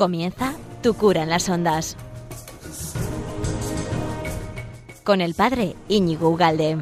Comienza Tu cura en las ondas. Con el padre Íñigo Ugalde.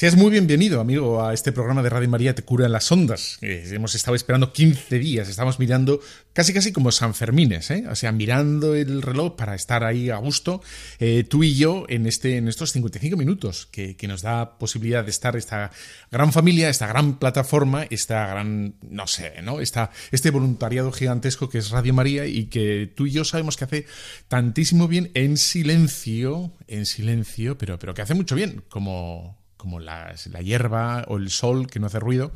Seas muy bienvenido, amigo, a este programa de Radio María Te cura en las ondas. hemos estado esperando 15 días, estamos mirando casi casi como San Fermines, ¿eh? o sea, mirando el reloj para estar ahí a gusto, eh, tú y yo, en, este, en estos 55 minutos que, nos da posibilidad de estar esta gran familia, esta gran plataforma, esta gran, no sé, ¿no? Esta, este voluntariado gigantesco que es Radio María y que tú y yo sabemos que hace tantísimo bien en silencio, en silencio, pero, pero que hace mucho bien, como como la, la hierba o el sol que no hace ruido,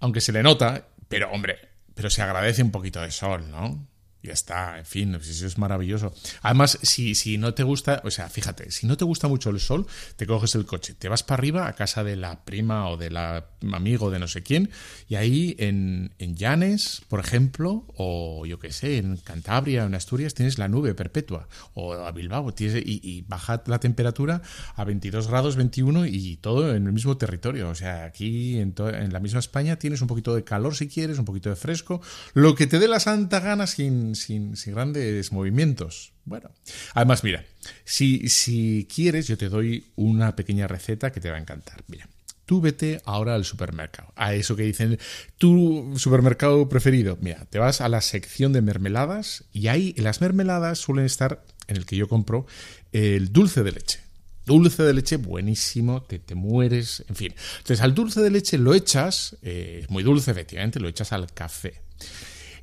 aunque se le nota, pero hombre, pero se agradece un poquito de sol, ¿no? Ya está, en fin, eso es maravilloso. Además, si, si no te gusta, o sea, fíjate, si no te gusta mucho el sol, te coges el coche, te vas para arriba a casa de la prima o de la amigo de no sé quién, y ahí en, en Llanes, por ejemplo, o yo qué sé, en Cantabria, en Asturias, tienes la nube perpetua, o a Bilbao, tienes, y, y baja la temperatura a 22 grados, 21 y todo en el mismo territorio. O sea, aquí en, en la misma España tienes un poquito de calor si quieres, un poquito de fresco, lo que te dé la santa gana sin sin, grandes movimientos. Bueno, además, mira, si, si quieres, yo te doy una pequeña receta que te va a encantar. Mira, tú vete ahora al supermercado, a eso que dicen, tu supermercado preferido. Mira, te vas a la sección de mermeladas y ahí en las mermeladas suelen estar, en el que yo compro, el dulce de leche. Dulce de leche buenísimo, te, te mueres, en fin. Entonces al dulce de leche lo echas, eh, es muy dulce efectivamente, lo echas al café.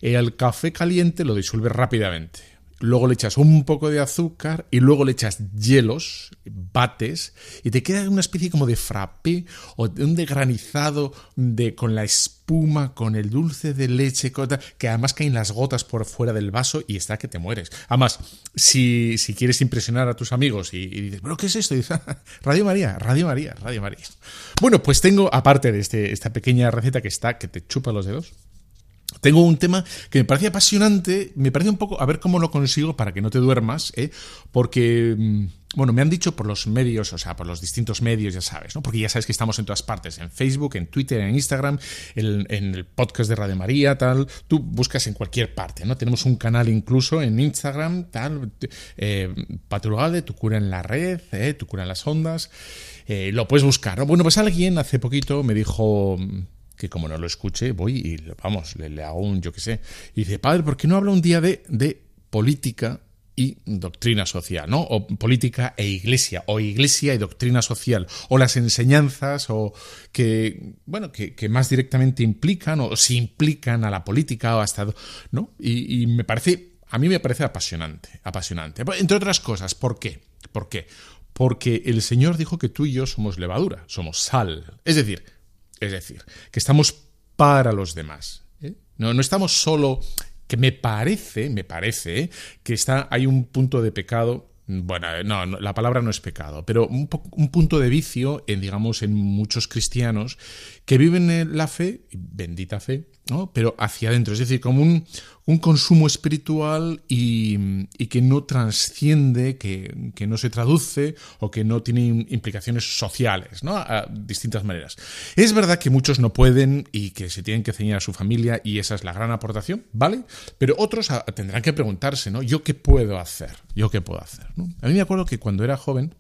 El café caliente lo disuelves rápidamente. Luego le echas un poco de azúcar y luego le echas hielos, bates, y te queda una especie como de frappé o de un degranizado de, con la espuma, con el dulce de leche, que además caen las gotas por fuera del vaso y está que te mueres. Además, si, si quieres impresionar a tus amigos y, dices, ¿pero qué es esto? Y dices, Radio María, Radio María, Radio María. Bueno, pues tengo, aparte de este, esta pequeña receta que está, que te chupa los dedos, tengo un tema que me parece apasionante, me parece un poco, a ver cómo lo consigo para que no te duermas, ¿eh? porque, mm, bueno, me han dicho por los medios, o sea, por los distintos medios, ya sabes, ¿no? Porque ya sabes que estamos en todas partes, en Facebook, en Twitter, en Instagram, en, el podcast de Radio María, tal, tú buscas en cualquier parte, ¿no? Tenemos un canal incluso en Instagram, tal, eh, de Tu Cura en la Red, ¿eh? Tu Cura en las Ondas, eh, lo puedes buscar, ¿no? Bueno, pues alguien hace poquito me dijo que como no lo escuche, voy y vamos, le, hago un yo qué sé. Y dice, padre, ¿por qué no habla un día de, de política y doctrina social, ¿no? O política e iglesia, o iglesia y doctrina social, o las enseñanzas, o que, bueno, que, más directamente implican, o si implican a la política, o hasta, ¿no? Y, y, me parece, a mí me parece apasionante, apasionante. Entre otras cosas, ¿por qué? ¿Por qué? Porque el Señor dijo que tú y yo somos levadura, somos sal. Es decir, es decir, que estamos para los demás. ¿eh? No, no estamos solo, que me parece, me parece, que está, hay un punto de pecado bueno, no, la palabra no es pecado, pero un, un, punto de vicio, en, digamos, en muchos cristianos que viven en la fe, bendita fe, ¿no? pero hacia adentro, es decir, como un, un consumo espiritual y, que no transciende, que, que, no se traduce o que no tiene implicaciones sociales, ¿no? A distintas maneras. Es verdad que muchos no pueden y que se tienen que ceñir a su familia y esa es la gran aportación, ¿vale? Pero otros tendrán que preguntarse, ¿no? ¿Yo qué puedo hacer? ¿Yo qué puedo hacer? A mí me acuerdo que cuando era joven,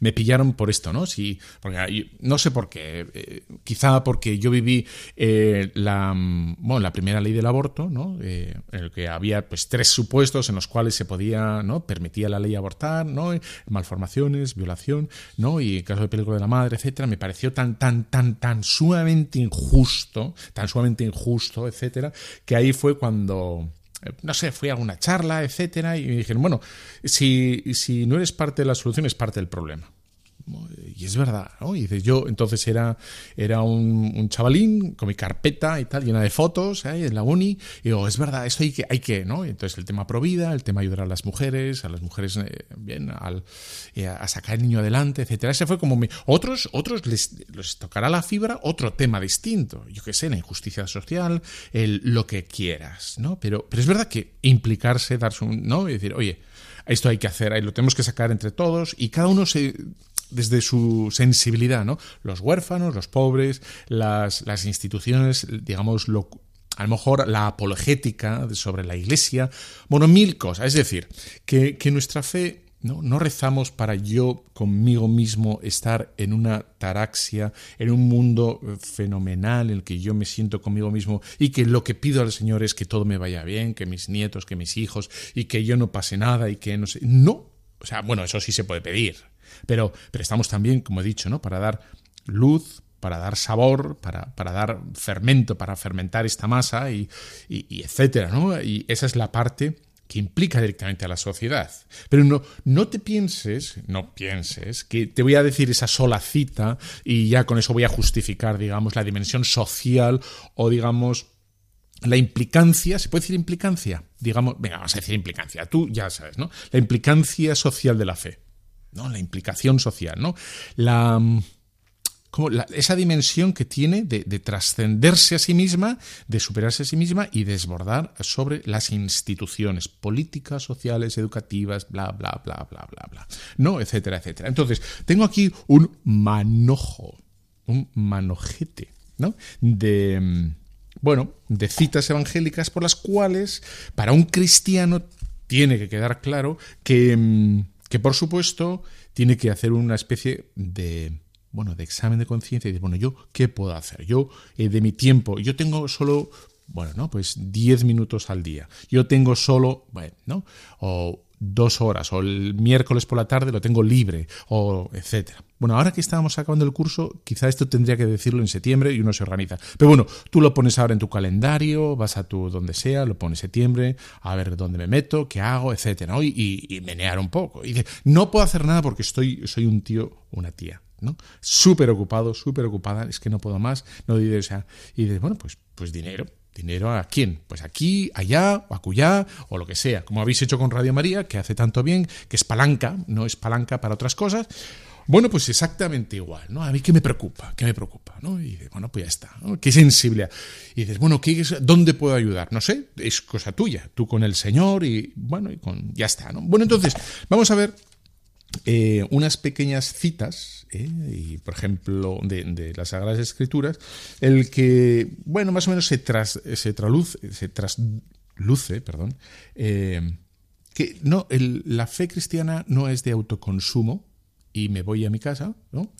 me pillaron por esto, ¿no? Sí, porque no sé por qué, eh, quizá porque yo viví eh, la, bueno, la primera ley del aborto, ¿no? Eh, en el que había pues tres supuestos en los cuales se podía, ¿no? Permitía la ley abortar, ¿no? Malformaciones, violación, ¿no? Y caso de peligro de la madre, etcétera, me pareció tan, tan, tan, tan sumamente injusto, tan sumamente injusto, etcétera, que ahí fue cuando no sé, fui a una charla, etcétera, y me dijeron, bueno, si, si no eres parte de la solución, es parte del problema. Y es verdad, ¿no? Y dices, yo entonces era, era un, chavalín con mi carpeta y tal, llena de fotos ¿eh? en la uni, y digo, es verdad, esto hay que, hay que, ¿no? entonces el tema provida, el tema ayudar a las mujeres, a las mujeres, eh, bien, al, eh, a sacar el niño adelante, etcétera. Ese fue como. Otros, otros les, les tocará la fibra, otro tema distinto. Yo qué sé, la injusticia social, el, lo que quieras, ¿no? Pero, pero es verdad que implicarse, darse un, ¿no? Y decir, oye, esto hay que hacer, lo tenemos que sacar entre todos y cada uno se desde su sensibilidad, ¿no? Los huérfanos, los pobres, las, las instituciones, digamos, lo, a lo mejor la apologética sobre la iglesia, bueno, mil cosas. Es decir, que, que nuestra fe ¿no? no rezamos para yo conmigo mismo estar en una taraxia, en un mundo fenomenal en el que yo me siento conmigo mismo y que lo que pido al Señor es que todo me vaya bien, que mis nietos, que mis hijos y que yo no pase nada y que no sé. No. O sea, bueno, eso sí se puede pedir. Pero, pero estamos también, como he dicho, ¿no? para dar luz, para dar sabor, para, para, dar fermento, para fermentar esta masa y, etcétera, ¿no? Y esa es la parte que implica directamente a la sociedad. Pero no, no te pienses, no pienses, que te voy a decir esa sola cita y ya con eso voy a justificar, digamos, la dimensión social o, digamos, la implicancia, ¿se puede decir implicancia? Digamos, venga, vamos a decir implicancia, tú ya sabes, ¿no? La implicancia social de la fe. ¿No? La implicación social, ¿no? La, como esa dimensión que tiene de, trascenderse a sí misma, de superarse a sí misma y desbordar sobre las instituciones políticas, sociales, educativas, bla, bla, bla, bla, bla, bla, ¿no? Etcétera, etcétera. Entonces, tengo aquí un manojo, un manojete, ¿no? De, bueno, de citas evangélicas por las cuales, para un cristiano, tiene que quedar claro que mm, que por supuesto tiene que hacer una especie de bueno, de examen de conciencia y decir, bueno, yo qué puedo hacer? Yo eh, de mi tiempo, yo tengo solo bueno, ¿no? Pues 10 minutos al día. Yo tengo solo, bueno, ¿no? O dos horas, o el miércoles por la tarde lo tengo libre, o etcétera. Bueno, ahora que estábamos acabando el curso, quizá esto tendría que decirlo en septiembre y uno se organiza. Pero bueno, tú lo pones ahora en tu calendario, vas a tu donde sea, lo pones septiembre, a ver dónde me meto, qué hago, etcétera, y, y, menear un poco. Y dice, no puedo hacer nada porque estoy, soy un tío, una tía. ¿no? Súper ocupado, súper ocupada, es que no puedo más, no dices, o sea, y dices, bueno, pues, pues dinero, ¿Dinero a quién? Pues aquí, allá, o acullá, o lo que sea. Como habéis hecho con Radio María, que hace tanto bien, que es palanca, no es palanca para otras cosas. Bueno, pues exactamente igual, ¿no? A mí qué me preocupa, qué me preocupa, ¿no? Y dices, bueno, pues ya está. Qué sensibilidad. Y dices, bueno, ¿qué ¿dónde puedo ayudar? No sé, es cosa tuya, tú con el Señor y, bueno, y con, ya está, ¿no? Bueno, entonces, vamos a ver eh, unas pequeñas citas, eh, y por ejemplo, de, las Sagradas Escrituras, el que, bueno, más o menos se, tras, se, se trasluce, perdón, eh, que no, la fe cristiana no es de autoconsumo y me voy a mi casa, ¿no?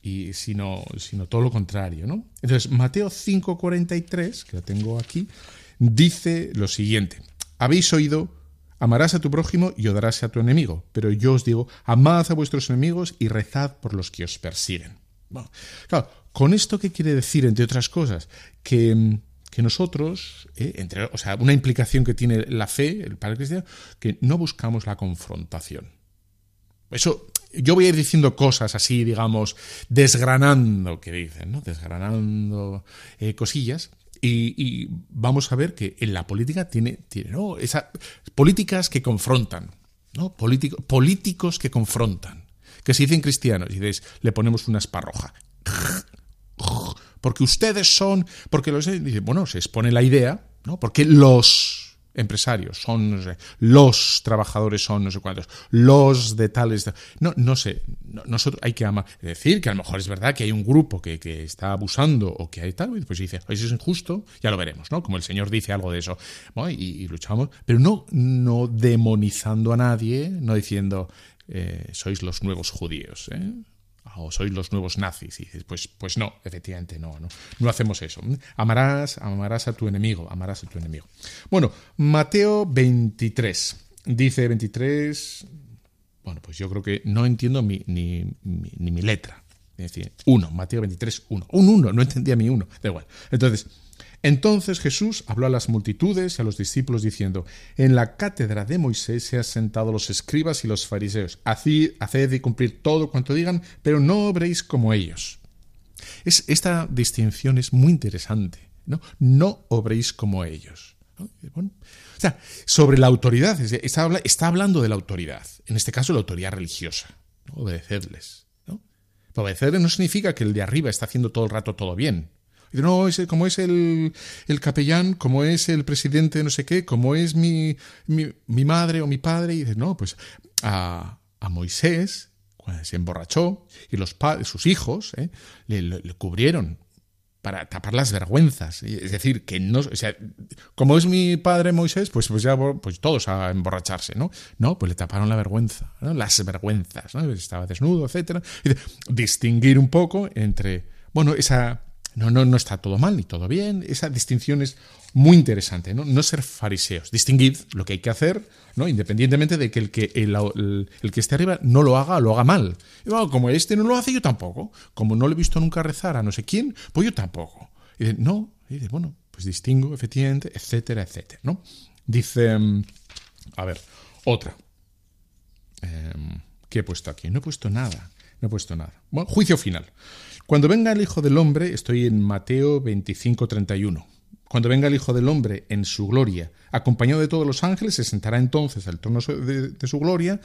Y sino, sino todo lo contrario, ¿no? Entonces, Mateo 5:43, que lo tengo aquí, dice lo siguiente: Habéis oído Amarás a tu prójimo y odiarás a tu enemigo. Pero yo os digo, amad a vuestros enemigos y rezad por los que os persiguen. claro, ¿con esto qué quiere decir, entre otras cosas? Que, que nosotros, eh, entre, o sea, una implicación que tiene la fe, el Padre Cristiano, que no buscamos la confrontación. Eso, yo voy a ir diciendo cosas así, digamos, desgranando, que dicen, ¿no? Desgranando eh, cosillas, y, vamos a ver que en la política tiene, tiene ¿no? Esa, políticas que confrontan, ¿no? políticos que confrontan. Que se dicen cristianos y dices, le ponemos una esparroja. porque ustedes son, porque los... Bueno, se expone la idea, ¿no? Porque los empresarios, son los trabajadores son no sé cuántos, los de tales. No, no sé, nosotros hay que decir que a lo mejor es verdad que hay un grupo que, que está abusando o que hay tal, pues dice, eso es injusto, ya lo veremos, ¿no? Como el Señor dice algo de eso. y, luchamos, pero no, no demonizando a nadie, no diciendo, eh, sois los nuevos judíos, ¿eh? O sois los nuevos nazis. Y dices, pues, pues no, efectivamente no, no, no hacemos eso. Amarás, amarás a tu enemigo, amarás a tu enemigo. Bueno, Mateo 23, dice 23, bueno, pues yo creo que no entiendo ni, ni, ni mi letra. Es decir, 1, Mateo 23, 1. Un 1, no entendía mi 1, da igual. Entonces, entonces Jesús habló a las multitudes y a los discípulos diciendo, En la cátedra de Moisés se han sentado los escribas y los fariseos. Haced y cumplir todo cuanto digan, pero no obréis como ellos. Es, esta distinción es muy interesante. No, no obréis como ellos. o sea, sobre la autoridad, está, hablando de la autoridad, en este caso la autoridad religiosa, obedecedles. ¿no? Obedecerles no significa que el de arriba está haciendo todo el rato todo bien no, es, como es el, el, capellán, como es el presidente de no sé qué, como es mi, mi, madre o mi padre. Y dice, no, pues a, a Moisés, cuando se emborrachó, y los padres, sus hijos, ¿eh? le, cubrieron para tapar las vergüenzas. Es decir, que no, o sea, como es mi padre Moisés, pues, pues ya pues todos a emborracharse, ¿no? No, pues le taparon la vergüenza, las vergüenzas, ¿no? Estaba desnudo, etcétera. distinguir un poco entre, bueno, esa no, no, no está todo mal ni todo bien. Esa distinción es muy interesante, ¿no? No ser fariseos. Distinguid lo que hay que hacer, ¿no? Independientemente de que el que, el, que esté arriba no lo haga lo haga mal. Y como este no lo hace, yo tampoco. Como no le he visto nunca rezar a no sé quién, pues yo tampoco. Y dice, no, y dice, bueno, pues distingo, efectivamente, etcétera, etcétera, ¿no? Dice, mm, a ver, otra. Em, ¿Qué he puesto aquí? No he puesto nada. No he puesto nada. Bueno, juicio final. Cuando venga el Hijo del Hombre, estoy en Mateo 25, 31. Cuando venga el Hijo del Hombre en su gloria, acompañado de todos los ángeles, se sentará entonces al trono de, su gloria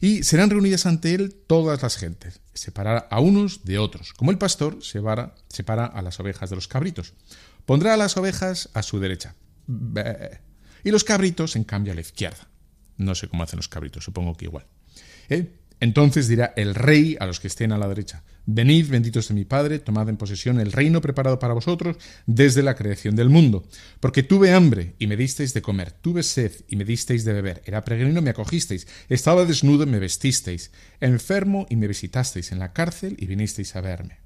y serán reunidas ante él todas las gentes. Separará a unos de otros, como el pastor separa, a las ovejas de los cabritos. Pondrá a las ovejas a su derecha y los cabritos, en cambio, a la izquierda. No sé cómo hacen los cabritos, supongo que igual. ¿Eh? Entonces dirá el rey a los que estén a la derecha, Venid, benditos de mi Padre, tomad en posesión el reino preparado para vosotros desde la creación del mundo. Porque tuve hambre y me disteis de comer, tuve sed y me disteis de beber, era peregrino y me acogisteis, estaba desnudo y me vestisteis, enfermo y me visitasteis en la cárcel y vinisteis a verme.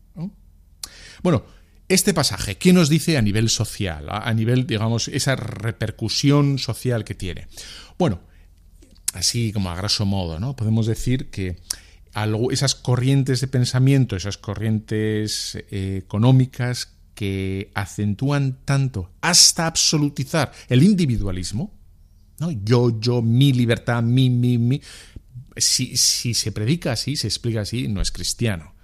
Bueno, este pasaje, ¿qué nos dice a nivel social, a nivel, digamos, esa repercusión social que tiene? Bueno, así como a grosso modo, ¿no? Podemos decir que esas corrientes de pensamiento, esas corrientes eh, económicas que acentúan tanto hasta absolutizar el individualismo, ¿no? yo, yo, mi libertad, mi, mi, mi, si, si se predica así, se explica así, no es cristiano.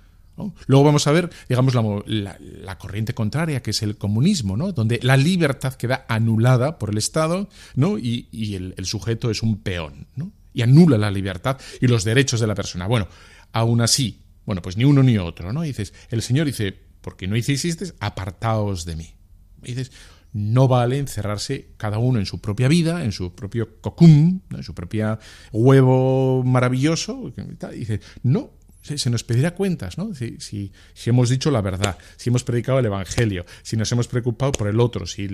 Luego vamos a ver, digamos, la, la, corriente contraria, que es el comunismo, ¿no? donde la libertad queda anulada por el Estado ¿no? y, y el, el, sujeto es un peón. ¿no? Y anula la libertad y los derechos de la persona. Bueno, aún así, bueno, pues ni uno ni otro, ¿no? dices, el Señor dice, porque no hicisteis, apartaos de mí. Y dices, no vale encerrarse cada uno en su propia vida, en su propio cocún, en su propia huevo maravilloso. Y dices, no, se nos pedirá cuentas, ¿no? Si, si, hemos dicho la verdad, si hemos predicado el Evangelio, si nos hemos preocupado por el otro, si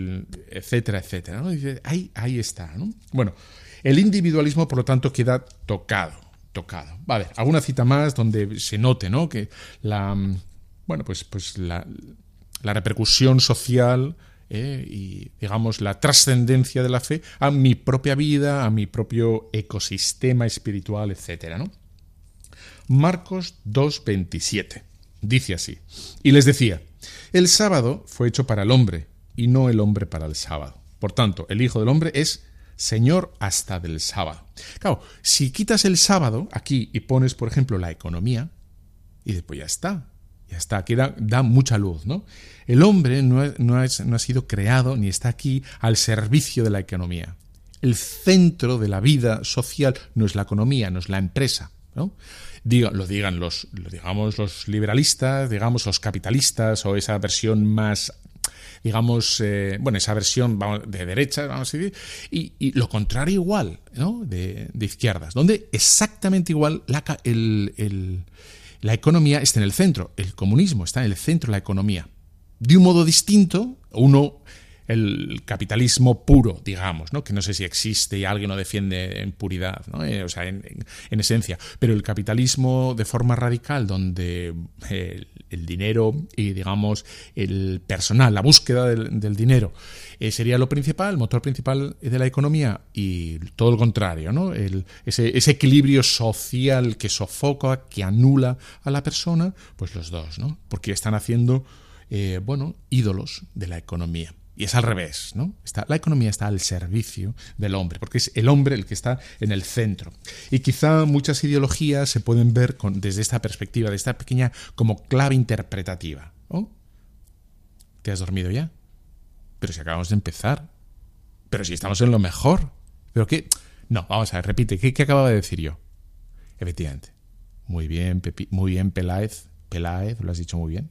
etcétera, etcétera. ¿no? ahí, ahí está, ¿no? Bueno, el individualismo, por lo tanto, queda tocado. Tocado. Vale, alguna cita más donde se note, ¿no? Que la. Bueno, pues, pues la, repercusión social eh, y, digamos, la trascendencia de la fe a mi propia vida, a mi propio ecosistema espiritual, etcétera, ¿no? Marcos 2.27. Dice así. Y les decía, el sábado fue hecho para el hombre y no el hombre para el sábado. Por tanto, el Hijo del Hombre es Señor hasta del sábado. Claro, si quitas el sábado aquí y pones, por ejemplo, la economía, y después ya está, ya está, aquí da, mucha luz, ¿no? El hombre no, ha sido creado ni está aquí al servicio de la economía. El centro de la vida social no es la economía, no es la empresa, lo digan los, digamos, los liberalistas, digamos, los capitalistas o esa versión más digamos, eh, bueno, esa versión de derecha, vamos a decir, y, lo contrario igual, ¿no? De, izquierdas, donde exactamente igual la, la economía está en el centro, el comunismo está en el centro de la economía. De un modo distinto, uno el capitalismo puro, digamos, ¿no? que no sé si existe y alguien lo defiende en puridad, ¿no? Eh, o sea, en, esencia, pero el capitalismo de forma radical, donde eh, el, dinero y, digamos, el personal, la búsqueda del, dinero, eh, sería lo principal, el motor principal de la economía, y todo lo contrario, ¿no? El, ese, ese equilibrio social que sofoca, que anula a la persona, pues los dos, ¿no? Porque están haciendo, bueno, ídolos de la economía. Y es al revés, ¿no? Está, la economía está al servicio del hombre, porque es el hombre el que está en el centro. Y quizá muchas ideologías se pueden ver desde esta perspectiva, de esta pequeña como clave interpretativa. ¿Te has dormido ya? Pero si acabamos de empezar. Pero si estamos en lo mejor. ¿Pero qué? No, vamos a ver, repite, ¿qué, acababa de decir yo? Efectivamente. Muy bien, muy bien, Peláez. Peláez, lo has dicho muy bien.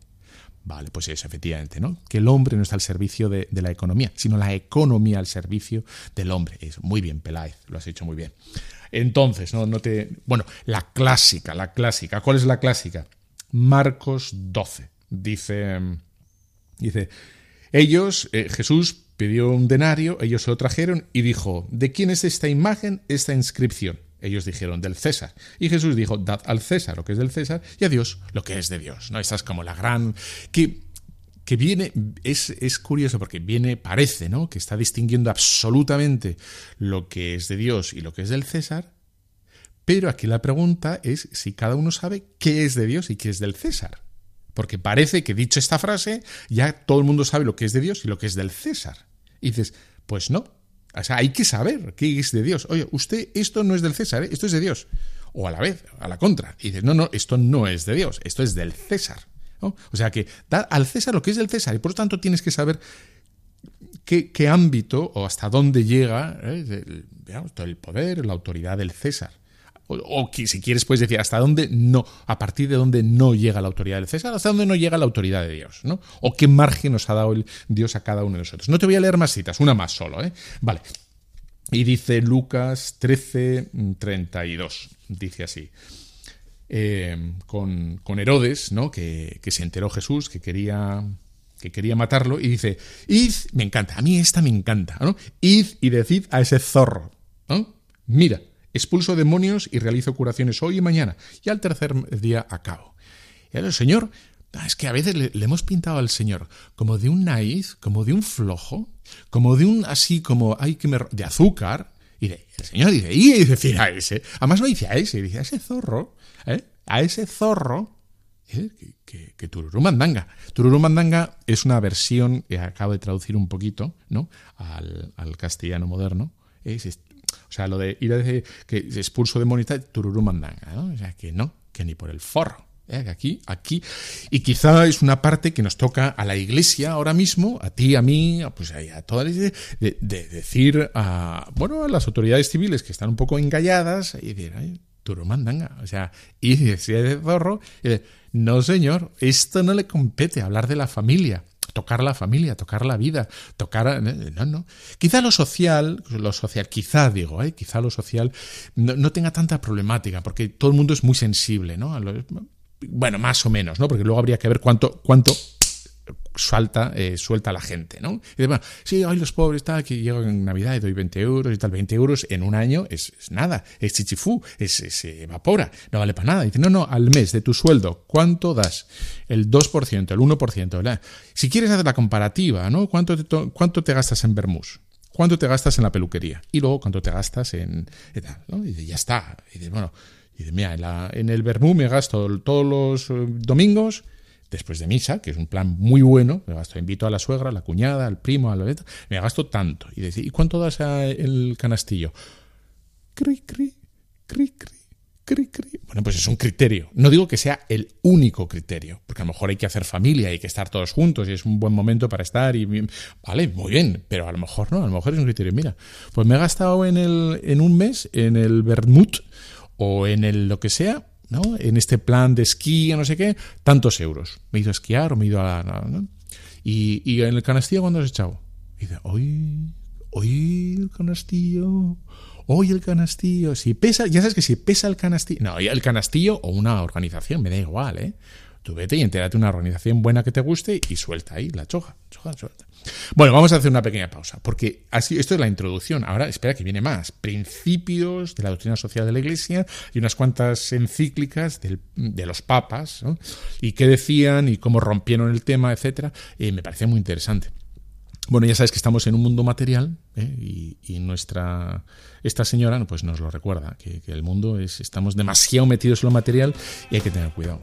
Vale, pues eso, efectivamente, ¿no? Que el hombre no está al servicio de, la economía, sino la economía al servicio del hombre. Es muy bien, Peláez, lo has hecho muy bien. Entonces, no, no te. Bueno, la clásica, la clásica. ¿Cuál es la clásica? Marcos 12. Dice. Dice. Ellos, eh, Jesús pidió un denario, ellos se lo trajeron y dijo: ¿De quién es esta imagen, esta inscripción? Ellos dijeron del César. Y Jesús dijo, dad al César lo que es del César y a Dios lo que es de Dios. ¿no? Esa es como la gran... que, que viene, es, es curioso porque viene, parece, ¿no? Que está distinguiendo absolutamente lo que es de Dios y lo que es del César. Pero aquí la pregunta es si cada uno sabe qué es de Dios y qué es del César. Porque parece que dicho esta frase, ya todo el mundo sabe lo que es de Dios y lo que es del César. Y dices, pues no, o sea, hay que saber qué es de Dios. Oye, usted, esto no es del César, ¿eh? esto es de Dios. O a la vez, a la contra. Y dice, no, no, esto no es de Dios, esto es del César. O sea que da al César lo que es del César y por lo tanto tienes que saber qué, ámbito o hasta dónde llega ¿eh? el poder, la autoridad del César o, si quieres puedes decir hasta dónde no, a partir de dónde no llega la autoridad del César, hasta dónde no llega la autoridad de Dios, ¿no? O qué margen nos ha dado el Dios a cada uno de nosotros. No te voy a leer más citas, una más solo, ¿eh? Vale. Y dice Lucas 13, 32, dice así. Eh, con, Herodes, ¿no? Que, se enteró Jesús, que quería que quería matarlo, y dice, id, me encanta, a mí esta me encanta, ¿no? Id y decid a ese zorro, ¿no? Mira, expulso demonios y realizo curaciones hoy y mañana, y al tercer día acabo. El Señor, ah, es que a veces le, hemos pintado al Señor como de un naíz, como de un flojo, como de un así como, hay que me, de azúcar, y el Señor dice, y dice, a ese, además no dice a ese, dice a ese zorro, ¿eh? a ese zorro, ¿eh? que, que, Tururú Mandanga. Tururú Mandanga es una versión que acabo de traducir un poquito, ¿no? Al, castellano moderno. Es, o sea, lo de ir a decir que expulso demonista, tururú mandanga, ¿no? O sea, que no, que ni por el forro. ¿eh? Aquí, aquí. Y quizá es una parte que nos toca a la iglesia ahora mismo, a ti, a mí, pues a, todas de, de, decir a, bueno, a las autoridades civiles que están un poco engalladas y decir, ay, mandanga. O sea, y decir de zorro, no señor, esto no le compete hablar de la familia tocar la familia, tocar la vida, tocar... Eh, no, no. Quizá lo social, lo social, quizá digo, quizá lo social no, tenga tanta problemática, porque todo el mundo es muy sensible, ¿no? bueno, más o menos, ¿no? Porque luego habría que ver cuánto, cuánto suelta, eh, suelta la gente, ¿no? Y bueno, sí, hay los pobres, tal, que llegan en Navidad y doy 20 euros y tal, 20 euros en un año es, nada, es chichifú, es, se evapora, no vale para nada. Dice, no, no, al mes de tu sueldo, ¿cuánto das? El 2%, el 1%, ¿verdad? Si quieres hacer la comparativa, ¿no? ¿Cuánto te, cuánto te gastas en Bermús? ¿Cuánto te gastas en la peluquería? Y luego, ¿cuánto te gastas en... tal, ¿no? Y ya está. Y dice, bueno, y dice, mira, en, la, en el Bermú me gasto todos los eh, domingos después de misa, que es un plan muy bueno, me gasto, invito a la suegra, a la cuñada, al primo, a la letra, me gasto tanto. Y decir, ¿y cuánto das el canastillo? Cri, cri, cri, cri. Cri. Bueno, pues es un criterio. No digo que sea el único criterio, porque a lo mejor hay que hacer familia, hay que estar todos juntos y es un buen momento para estar y vale, muy bien, pero a lo mejor no, a lo mejor es un criterio. Mira, pues me he gastado en el en un mes en el vermut o en el lo que sea, ¿no? En este plan de esquí, no sé qué, tantos euros. Me he ido a esquiar o me he ido a la... Y, y en el canastillo, ¿cuándo has echado? Y dice, hoy, hoy el canastillo, hoy el canastillo. Si pesa, ya sabes que si pesa el canastillo, no, el canastillo o una organización, me da igual, ¿eh? Tú vete y entérate una organización buena que te guste y suelta ahí la choja, choja, suelta. Bueno, vamos a hacer una pequeña pausa, porque así, esto es la introducción. Ahora, espera que viene más. Principios de la doctrina social de la Iglesia y unas cuantas encíclicas del, de los papas, ¿no? Y qué decían y cómo rompieron el tema, etcétera. Eh, me parece muy interesante. Bueno, ya sabes que estamos en un mundo material ¿eh? y, y, nuestra esta señora pues nos lo recuerda que, que el mundo es estamos demasiado metidos en lo material y hay que tener cuidado.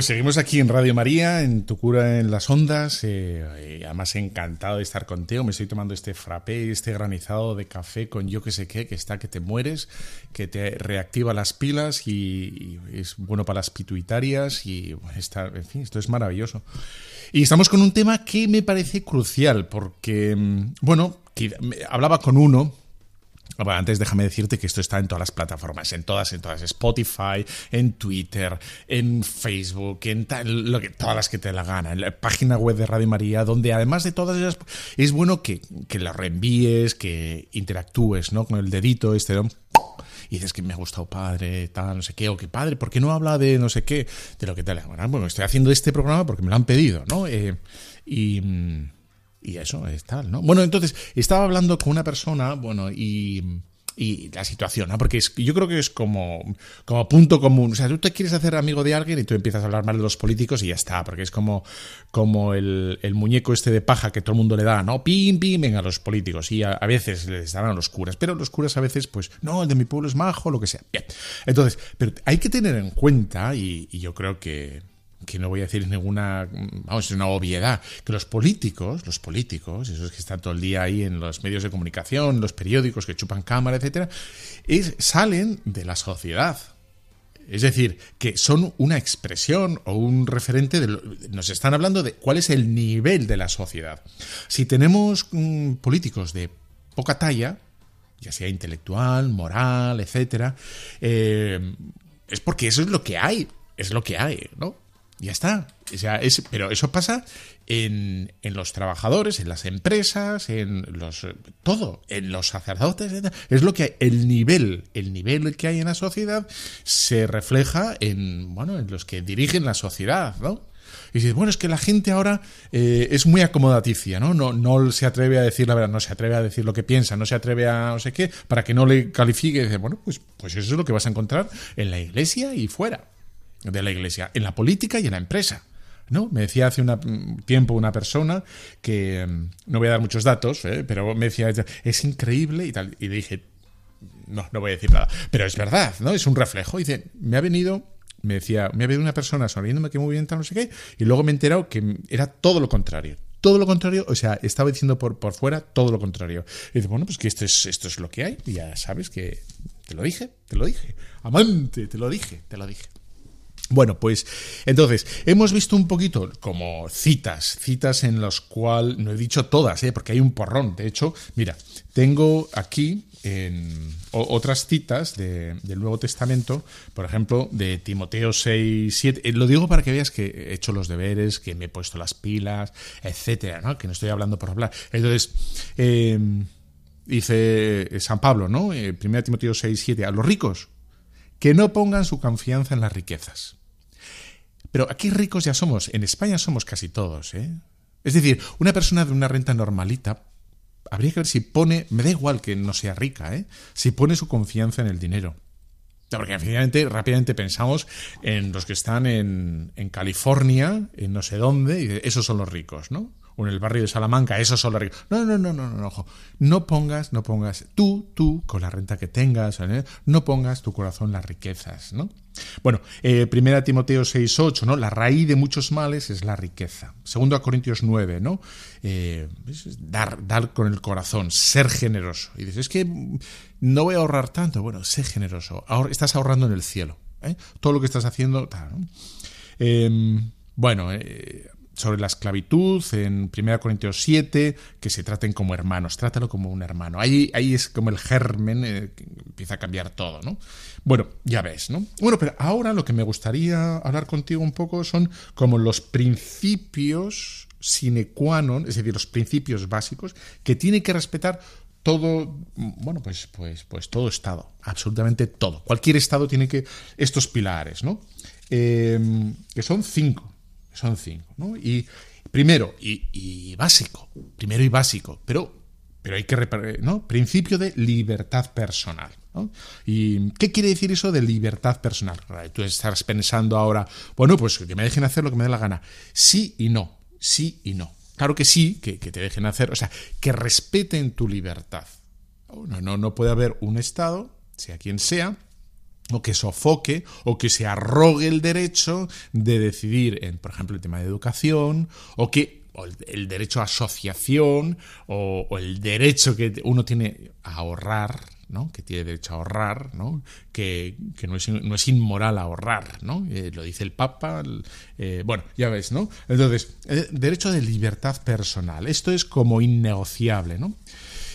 Pues seguimos aquí en Radio María, en Tu Cura en las Ondas. Eh, además, encantado de estar contigo. Me estoy tomando este frappé, este granizado de café con yo que sé qué, que está que te mueres, que te reactiva las pilas y, y es bueno para las pituitarias. Y está, en fin, esto es maravilloso. Y estamos con un tema que me parece crucial, porque, bueno, hablaba con uno bueno, antes déjame decirte que esto está en todas las plataformas, en todas, en todas, Spotify, en Twitter, en Facebook, en tal, todas las que te la gana, en la página web de Radio María, donde además de todas ellas es bueno que, que la reenvíes, que interactúes, ¿no? Con el dedito este, ¿no? y dices que me ha gustado padre, tal, no sé qué, o que padre, ¿por qué no habla de no sé qué, de lo que tal? Bueno, estoy haciendo este programa porque me lo han pedido, ¿no? Eh, y y eso es tal, ¿no? Bueno, entonces, estaba hablando con una persona, bueno, y, y la situación, ¿no? Porque es, yo creo que es como, como punto común. O sea, tú te quieres hacer amigo de alguien y tú empiezas a hablar mal de los políticos y ya está, porque es como, como el, el muñeco este de paja que todo el mundo le da, ¿no? Pim, pim, venga, los políticos. Y a, a veces les dan a los curas, pero los curas a veces, pues, no, el de mi pueblo es majo, lo que sea. Bien. Entonces, pero hay que tener en cuenta, y, y yo creo que que no voy a decir ninguna, vamos, es una obviedad, que los políticos, los políticos, esos que están todo el día ahí en los medios de comunicación, los periódicos que chupan cámara, etcétera, es, salen de la sociedad. Es decir, que son una expresión o un referente de lo, nos están hablando de cuál es el nivel de la sociedad. Si tenemos mmm, políticos de poca talla, ya sea intelectual, moral, etcétera, eh, es porque eso es lo que hay, es lo que hay, ¿no? Ya está. O sea, es, pero eso pasa en, en, los trabajadores, en las empresas, en los todo, en los sacerdotes. Es lo que el nivel, el nivel que hay en la sociedad se refleja en bueno, en los que dirigen la sociedad, ¿no? Y dices, bueno, es que la gente ahora eh, es muy acomodaticia, ¿no? ¿no? No se atreve a decir la verdad, no se atreve a decir lo que piensa, no se atreve a no sé qué, para que no le califique. Y dice, bueno, pues, pues eso es lo que vas a encontrar en la iglesia y fuera de la iglesia, en la política y en la empresa. ¿No? Me decía hace un tiempo una persona que, no voy a dar muchos datos, ¿eh? pero me decía, es increíble y tal. Y dije, no, no voy a decir nada. Pero es verdad, ¿no? Es un reflejo. Dice, me ha venido, me decía, me ha venido una persona sonriéndome que muy bien, tal, no sé qué, y luego me he enterado que era todo lo contrario. Todo lo contrario, o sea, estaba diciendo por, por fuera todo lo contrario. Y dice, bueno, pues que esto es, esto es lo que hay, y ya sabes que te lo dije, te lo dije. Amante, te lo dije, te lo dije. Bueno, pues entonces, hemos visto un poquito como citas, citas en las cuales, no he dicho todas, ¿eh? porque hay un porrón. De hecho, mira, tengo aquí en otras citas de, del Nuevo Testamento, por ejemplo, de Timoteo 6, 7. Eh, lo digo para que veas que he hecho los deberes, que me he puesto las pilas, etcétera, ¿no? Que no estoy hablando por hablar. Entonces, eh, dice San Pablo, ¿no? Eh, 1 Timoteo 6, 7, a los ricos, que no pongan su confianza en las riquezas pero aquí ricos ya somos, en España somos casi todos, ¿eh? Es decir, una persona de una renta normalita, habría que ver si pone, me da igual que no sea rica, ¿eh? si pone su confianza en el dinero. Porque finalmente, rápidamente pensamos en los que están en, en California, en no sé dónde, y esos son los ricos, ¿no? O en el barrio de Salamanca, eso solo No, no, no, no, no, ojo. No pongas, no pongas tú, tú, con la renta que tengas, no pongas tu corazón las riquezas, ¿no? Bueno, eh, primera Timoteo 6.8, ¿no? La raíz de muchos males es la riqueza. Segundo a Corintios 9, ¿no? Eh, dar, dar con el corazón, ser generoso. Y dices, es que no voy a ahorrar tanto. Bueno, sé generoso. estás ahorrando en el cielo. ¿eh? Todo lo que estás haciendo, em, bueno, eh, sobre la esclavitud en 1 Corintios 7, que se traten como hermanos, trátalo como un hermano. Ahí, ahí es como el germen eh, que empieza a cambiar todo, ¿no? Bueno, ya ves, ¿no? Bueno, pero ahora lo que me gustaría hablar contigo un poco son como los principios sine qua non, es decir, los principios básicos que tiene que respetar todo, bueno, pues, pues, pues todo Estado, absolutamente todo. Cualquier Estado tiene que estos pilares, ¿no? Eh, que son cinco son cinco, ¿no? Y primero, y, básico, primero y básico, pero, pero hay que, ¿no? Principio de libertad personal. ¿no? ¿Y qué quiere decir eso de libertad personal? Tú estás pensando ahora, bueno, pues que me dejen hacer lo que me dé la gana. Sí y no, sí y no. Claro que sí, que, que te dejen hacer, o sea, que respeten tu libertad. No, no, no puede haber un Estado, sea quien sea, o que sofoque o que se arrogue el derecho de decidir en, por ejemplo, el tema de educación, o que el derecho a asociación, o, el derecho que uno tiene a ahorrar, ¿no? que tiene derecho a ahorrar, ¿no? que, no, es, no, es, inmoral ahorrar, ¿no? Eh, lo dice el Papa, eh, bueno, ya ves, ¿no? Entonces, eh, derecho de libertad personal, esto es como innegociable, ¿no?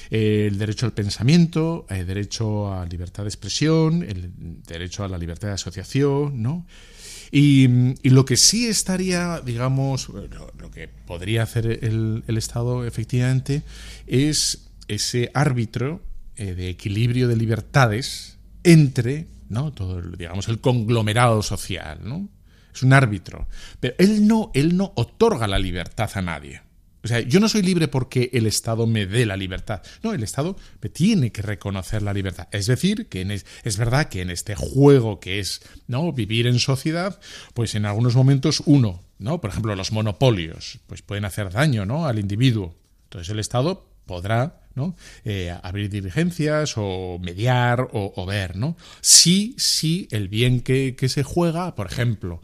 El derecho al pensamiento, el derecho a libertad de expresión, el derecho a la libertad de asociación, ¿no? Y, lo que sí estaría, digamos, lo, que podría hacer el, Estado efectivamente es ese árbitro eh, de equilibrio de libertades entre, ¿no? Todo, digamos, el conglomerado social, ¿no? Es un árbitro. Pero él no, él no otorga la libertad a nadie. O sea, yo no soy libre porque el Estado me dé la libertad. No, el Estado me tiene que reconocer la libertad. Es decir, que es, verdad que en este juego que es ¿no? vivir en sociedad, pues en algunos momentos uno, ¿no? Por ejemplo, los monopolios, pues pueden hacer daño ¿no? al individuo. Entonces el Estado podrá ¿no? Eh, abrir diligencias o mediar o, ver, ¿no? Sí, sí, el bien que, se juega, por ejemplo,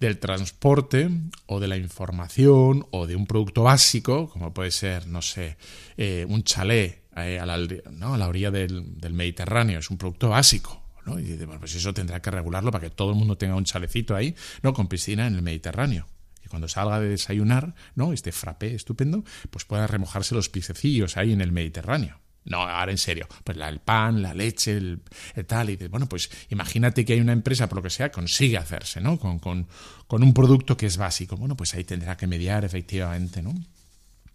del transporte o de la información o de un producto básico, como puede ser, no sé, eh, un chalet eh, a, la, ¿no? a la orilla del, del Mediterráneo, es un producto básico, ¿no? Y bueno, pues eso tendrá que regularlo para que todo el mundo tenga un chalecito ahí, ¿no? Con piscina en el Mediterráneo cuando salga de desayunar, ¿no? Este frappé estupendo, pues pueda remojarse los pisecillos ahí en el Mediterráneo. No, ahora en serio, pues el pan, la leche, el, tal, y bueno, pues imagínate que hay una empresa, por lo que sea, consigue hacerse, ¿no? Con, con, con un producto que es básico. Bueno, pues ahí tendrá que mediar efectivamente, ¿no?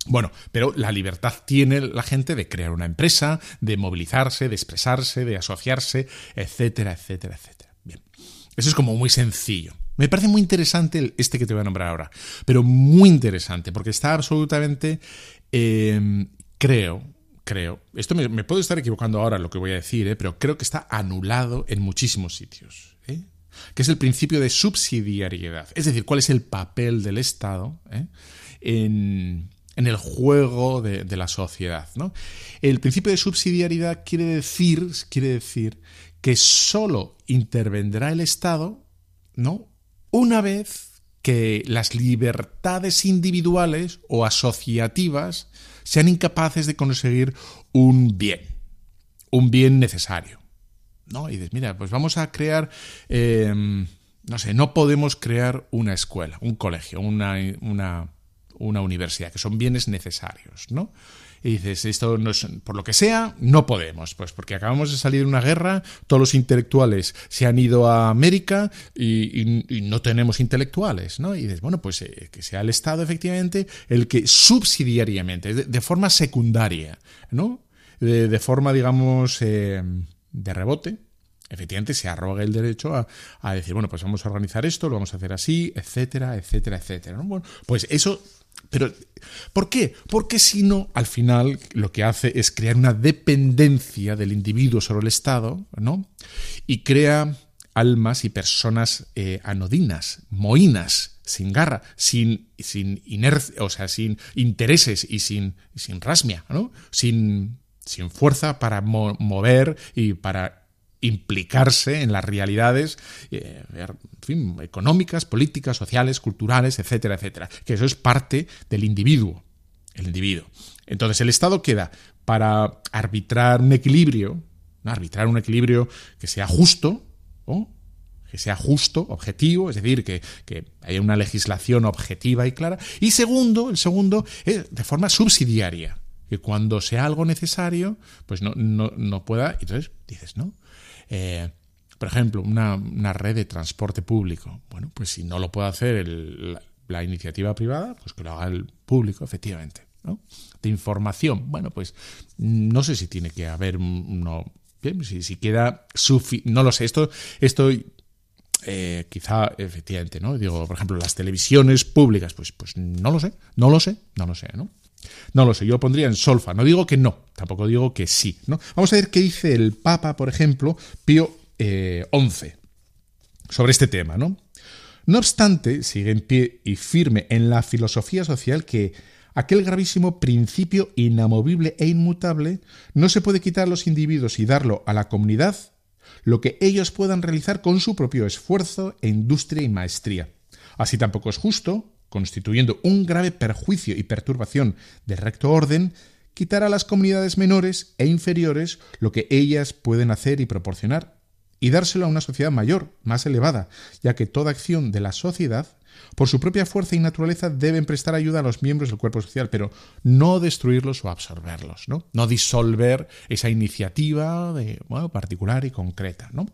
Bueno, pero la libertad tiene la gente de crear una empresa, de movilizarse, de expresarse, de asociarse, etcétera, etcétera, etcétera. Bien, eso es como muy sencillo. Me parece muy interesante este que te voy a nombrar ahora, pero muy interesante, porque está absolutamente, em, creo, creo, esto me, puedo estar equivocando ahora lo que voy a decir, eh, pero creo que está anulado en muchísimos sitios, eh, que es el principio de subsidiariedad, es decir, cuál es el papel del Estado eh, en, el juego de, de, la sociedad. ¿no? El principio de subsidiariedad quiere decir, quiere decir que solo intervendrá el Estado ¿no? Una vez que las libertades individuales o asociativas sean incapaces de conseguir un bien, un bien necesario. ¿no? Y dices, mira, pues vamos a crear, em, no sé, no podemos crear una escuela, un colegio, una, una, una universidad, que son bienes necesarios, ¿no? Y dices, esto no es, por lo que sea, no podemos, pues porque acabamos de salir de una guerra, todos los intelectuales se han ido a América y, no tenemos intelectuales, ¿no? Y dices, bueno, pues eh, que sea el Estado efectivamente el que subsidiariamente, de, forma secundaria, ¿no? De, forma, digamos, eh, de rebote, efectivamente se arroga el derecho a, decir, bueno, pues vamos a organizar esto, lo vamos a hacer así, etcétera, etcétera, etcétera. Bueno, pues eso, pero ¿por qué? Porque si no, al final lo que hace es crear una dependencia del individuo sobre el Estado, ¿no? Y crea almas y personas eh, anodinas, moinas, sin garra, sin, sin inercia, o sea, sin intereses y sin, sin rasmia, ¿no? Sin, sin fuerza para mover y para implicarse en las realidades eh, económicas, políticas, sociales, culturales, etcétera, etcétera. Que eso es parte del individuo. El individuo. Entonces el Estado queda para arbitrar un equilibrio, arbitrar un equilibrio que sea justo, que sea justo, objetivo, es decir, que, haya una legislación objetiva y clara. Y segundo, el segundo, es de forma subsidiaria, que cuando sea algo necesario, pues no, no, no pueda. Entonces dices, ¿no? Eh, por ejemplo, una, red de transporte público. Bueno, pues si no lo puede hacer la, iniciativa privada, pues que lo haga el público, efectivamente. ¿no? De información, bueno, pues no sé si tiene que haber no si, si queda no lo sé, esto, esto eh, quizá efectivamente, ¿no? Digo, por ejemplo, las televisiones públicas, pues, pues no lo sé, no lo sé, no lo sé, ¿no? No lo sé, yo pondría en solfa. No digo que no, tampoco digo que sí. ¿no? Vamos a ver qué dice el Papa, por ejemplo, Pío XI, eh, sobre este tema. ¿no? no obstante, sigue en pie y firme en la filosofía social que aquel gravísimo principio inamovible e inmutable no se puede quitar a los individuos y darlo a la comunidad lo que ellos puedan realizar con su propio esfuerzo industria y maestría. Así tampoco es justo constituyendo un grave perjuicio y perturbación del recto orden, quitar a las comunidades menores e inferiores lo que ellas pueden hacer y proporcionar, y dárselo a una sociedad mayor, más elevada, ya que toda acción de la sociedad, por su propia fuerza y naturaleza, deben prestar ayuda a los miembros del cuerpo social, pero no destruirlos o absorberlos, ¿no? No disolver esa iniciativa de, particular y concreta, ¿no?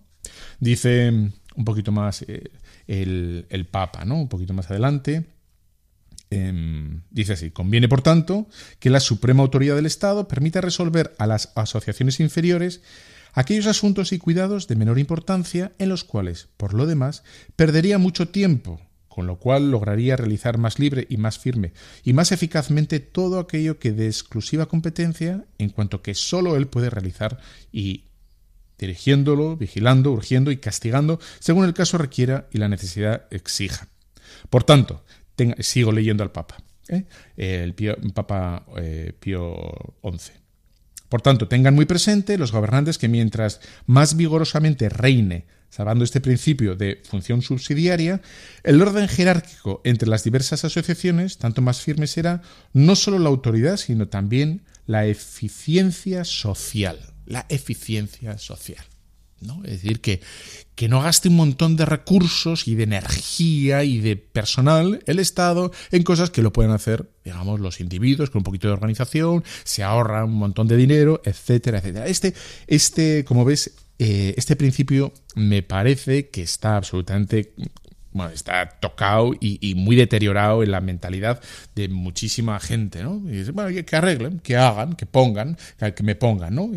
Dice un poquito más eh, el, el Papa, ¿no? Un poquito más adelante. Em, dice así, conviene, por tanto, que la suprema autoridad del Estado permita resolver a las asociaciones inferiores aquellos asuntos y cuidados de menor importancia en los cuales, por lo demás, perdería mucho tiempo, con lo cual lograría realizar más libre y más firme y más eficazmente todo aquello que de exclusiva competencia, en cuanto que sólo él puede realizar y dirigiéndolo, vigilando, urgiendo y castigando según el caso requiera y la necesidad exija. Por tanto, sigo leyendo al Papa, ¿eh? el Papa eh, Pío XI. Por tanto, tengan muy presente los gobernantes que mientras más vigorosamente reine, salvando este principio de función subsidiaria, el orden jerárquico entre las diversas asociaciones, tanto más firme será no solo la autoridad, sino también la eficiencia social. La eficiencia social. ¿No? Es decir, que, que no gaste un montón de recursos y de energía y de personal el Estado en cosas que lo pueden hacer, digamos, los individuos con un poquito de organización, se ahorra un montón de dinero, etcétera, etcétera. Este, este como ves, eh, este principio me parece que está absolutamente bueno, está tocado y, muy deteriorado en la mentalidad de muchísima gente, ¿no? Y dice, bueno, que arreglen, que hagan, que pongan, que me pongan, ¿no?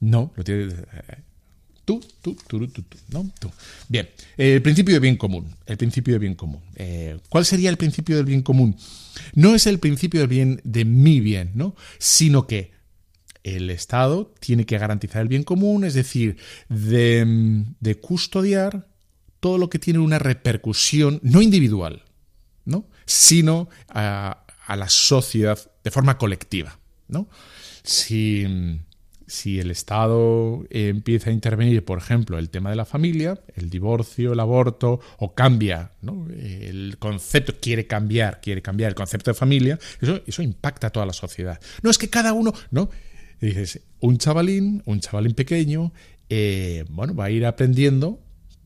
no, lo tiene, Tú, tú, tú, tú, tú, ¿no? Tú. Bien, el principio de bien común. El principio de bien común. Eh, ¿Cuál sería el principio del bien común? No es el principio del bien de mi bien, ¿no? Sino que el Estado tiene que garantizar el bien común, es decir, de, custodiar todo lo que tiene una repercusión no individual, ¿no? sino a, a la sociedad de forma colectiva. ¿no? Si, si el Estado eh, empieza a intervenir, por ejemplo, el tema de la familia, el divorcio, el aborto, o cambia el concepto, quiere cambiar, quiere cambiar el concepto de familia, eso, eso impacta a toda la sociedad. No es que cada uno, ¿no? dices, un chavalín, un chavalín pequeño, eh, bueno, va a ir aprendiendo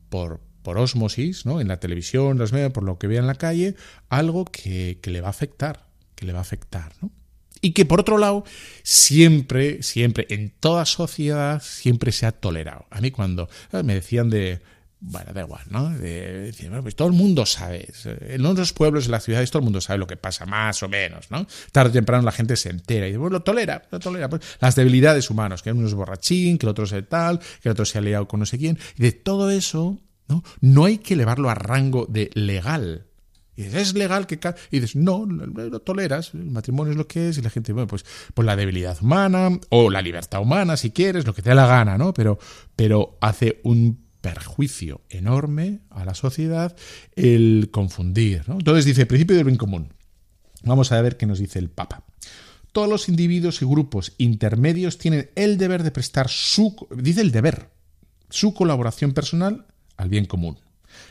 por, por osmosis, ¿no? En la televisión, las medios, por lo que vea en la calle, algo que, que le va a afectar, que le va a afectar, ¿no? Y que por otro lado siempre, siempre, en toda sociedad, siempre se ha tolerado. A mí cuando me decían de, bueno, da igual, ¿no? Pues todo el mundo sabe, en otros pueblos, en las ciudades, todo el mundo sabe lo que pasa, más o menos, ¿no? Tarde o temprano la gente se entera y dice, bueno, lo tolera, lo tolera. Pues, las debilidades humanas, que uno es borrachín, que el otro es tal, que el otro se ha liado con no sé quién. Y de todo eso, ¿no? No hay que elevarlo a rango de legal. Y dices, ¿es legal que.? Y dices, no, lo toleras, el matrimonio es lo que es, y la gente, bueno, pues, la debilidad humana, o la libertad humana, si quieres, lo que te dé la gana, ¿no? Pero, pero hace un perjuicio enorme a la sociedad el confundir. ¿no? Entonces dice, principio del bien común. Vamos a ver qué nos dice el Papa. Todos los individuos y grupos intermedios tienen el deber de prestar su, dice el deber, su colaboración personal al bien común.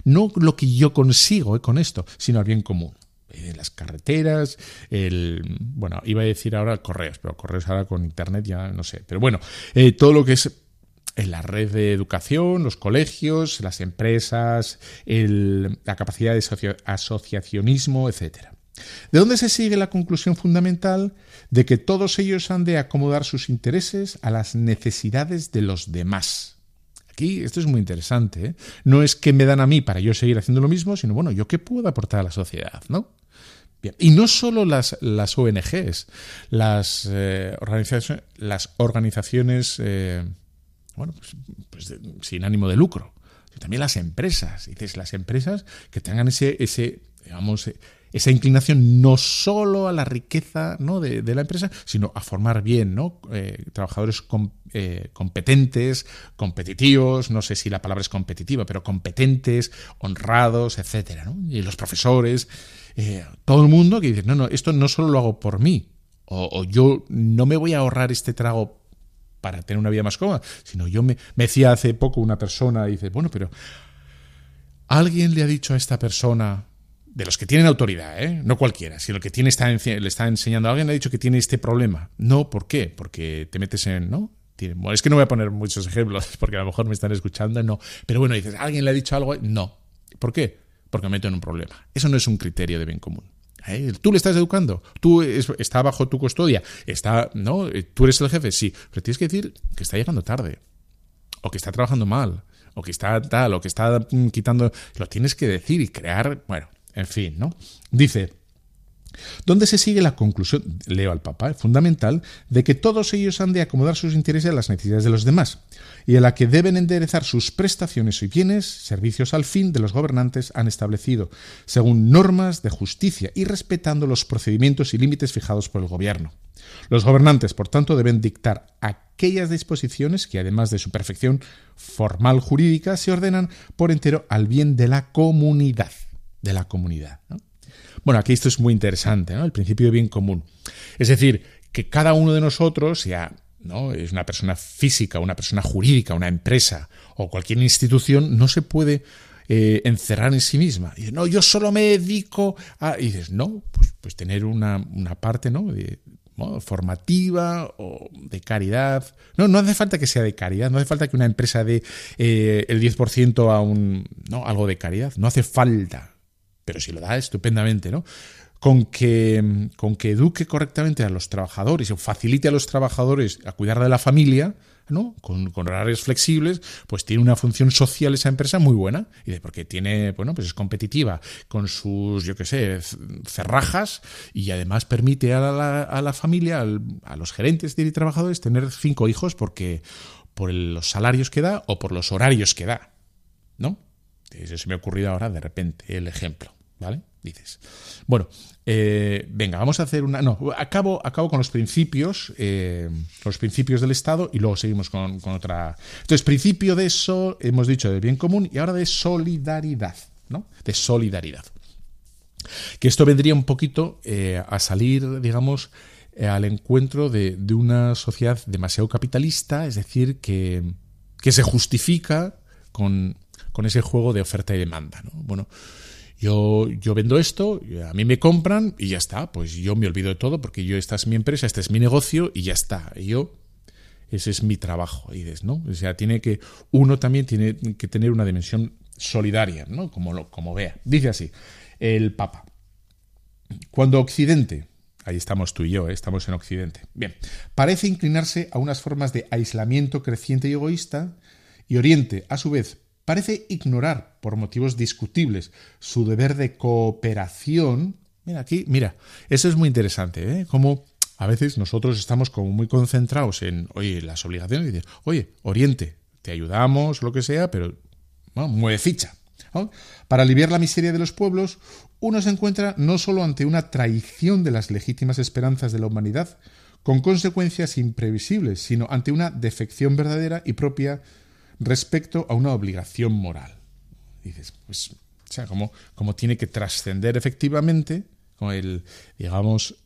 No lo que yo consigo eh, con esto, sino al bien común. Eh, las carreteras, el. Bueno, iba a decir ahora correos, pero correos ahora con internet ya no sé. Pero bueno, eh, todo lo que es en la red de educación, los colegios, las empresas, la capacidad de asociacionismo, etc. ¿De dónde se sigue la conclusión fundamental de que todos ellos han de acomodar sus intereses a las necesidades de los demás? Aquí esto es muy interesante. ¿eh? No es que me dan a mí para yo seguir haciendo lo mismo, sino bueno, yo qué puedo aportar a la sociedad, ¿no? Bien. Y no solo las, las ONGs, las, eh, organizaciones, las organizaciones eh, bueno, pues, pues sin ánimo de lucro. También las empresas, dices, las empresas que tengan ese, ese digamos, esa inclinación no solo a la riqueza ¿no? de, la empresa, sino a formar bien ¿no? Eh, trabajadores eh, competentes, competitivos, no sé si la palabra es competitiva, pero competentes, honrados, ¿no? Y los profesores, eh, todo el mundo que dice, no, no, esto no solo lo hago por mí, o, o, yo no me voy a ahorrar este trago para tener una vida más cómoda, sino yo me, me decía hace poco una persona, dice, bueno, pero alguien le ha dicho a esta persona, de los que tienen autoridad, ¿eh? no cualquiera, sino que tiene, está, le está enseñando, alguien le ha dicho que tiene este problema. No, ¿por qué? Porque te metes en, ¿no? es que no voy a poner muchos ejemplos porque a lo mejor me están escuchando, no. Pero bueno, dices, ¿alguien le ha dicho algo? No. ¿Por qué? Porque me meto en un problema. Eso no es un criterio de bien común. ¿Eh? Tú le estás educando, tú está bajo tu custodia, está, ¿no? Tú eres el jefe, sí, pero tienes que decir que está llegando tarde, o que está trabajando mal, o que está tal, o que está mm, quitando, lo tienes que decir y crear, bueno, en fin, ¿no? Dice, donde se sigue la conclusión, leo al Papa, fundamental, de que todos ellos han de acomodar sus intereses a las necesidades de los demás, y a la que deben enderezar sus prestaciones y bienes, servicios al fin de los gobernantes han establecido, según normas de justicia y respetando los procedimientos y límites fijados por el gobierno. Los gobernantes, por tanto, deben dictar aquellas disposiciones que, además de su perfección formal jurídica, se ordenan por entero al bien de la comunidad. De la comunidad. Bueno, aquí esto es muy interesante, ¿no? El principio de bien común. Es decir, que cada uno de nosotros, sea ¿no? es una persona física, una persona jurídica, una empresa o cualquier institución, no se puede eh, encerrar en sí misma. Y no, yo solo me dedico a... Y dices, no, pues, pues tener una, parte ¿no? De, formativa o de caridad. No, no hace falta que sea de caridad, no hace falta que una empresa dé eh, el 10% a un, ¿no? algo de caridad, no hace falta pero si lo da estupendamente, ¿no? Con que, con que eduque correctamente a los trabajadores o facilite a los trabajadores a cuidar de la familia, ¿no? Con, horarios flexibles, pues tiene una función social esa empresa muy buena. Y de, porque tiene, bueno, pues es competitiva con sus, yo qué sé, cerrajas y además permite a la, a la familia, a los gerentes y trabajadores tener cinco hijos porque por los salarios que da o por los horarios que da, ¿no? Eso se me ha ocurrido ahora de repente el ejemplo, ¿vale? Dices. Bueno, eh, venga, vamos a hacer una. No, acabo, acabo con los principios, eh, los principios del Estado y luego seguimos con, otra. Entonces, principio de eso, hemos dicho de bien común y ahora de solidaridad, ¿no? De solidaridad. Que esto vendría un poquito eh, a salir, digamos, al encuentro de, de, una sociedad demasiado capitalista, es decir, que, que se justifica con con ese juego de oferta y demanda. ¿no? Bueno, yo, yo vendo esto, a mí me compran y ya está. Pues yo me olvido de todo porque yo, esta es mi empresa, este es mi negocio y ya está. Y yo, ese es mi trabajo. ¿no? O sea, tiene que, uno también tiene que tener una dimensión solidaria, ¿no? Como, lo, como vea. Dice así, el Papa. Cuando Occidente, ahí estamos tú y yo, ¿eh? estamos en Occidente, bien, parece inclinarse a unas formas de aislamiento creciente y egoísta, y Oriente, a su vez, parece ignorar, por motivos discutibles, su deber de cooperación. Mira, aquí, mira, eso es muy interesante, ¿eh? Como a veces nosotros estamos como muy concentrados en, oye, las obligaciones, y dices, oye, Oriente, te ayudamos, lo que sea, pero bueno, mueve ficha. Para aliviar la miseria de los pueblos, uno se encuentra no solo ante una traición de las legítimas esperanzas de la humanidad, con consecuencias imprevisibles, sino ante una defección verdadera y propia respecto a una obligación moral. Dices, pues, o sea, como, como tiene que trascender efectivamente con el, digamos,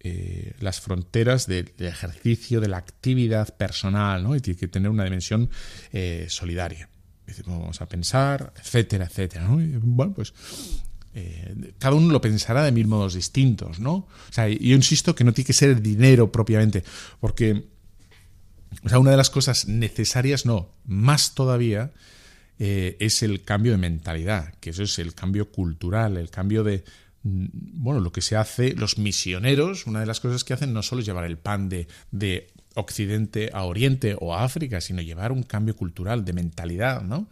eh, las fronteras del, ejercicio de la actividad personal, ¿no? Y tiene que tener una dimensión eh, solidaria. Vamos a pensar, etcétera, etcétera. ¿no? bueno, pues eh, cada uno lo pensará de mil modos distintos, ¿no? O sea, yo insisto que no tiene que ser el dinero propiamente, porque, o sea, una de las cosas necesarias, no, más todavía, eh, es el cambio de mentalidad, que eso es el cambio cultural, el cambio de, mm, bueno, lo que se hace, los misioneros, una de las cosas que hacen no solo es llevar el pan de, de Occidente a Oriente o a África, sino llevar un cambio cultural, de mentalidad, ¿no?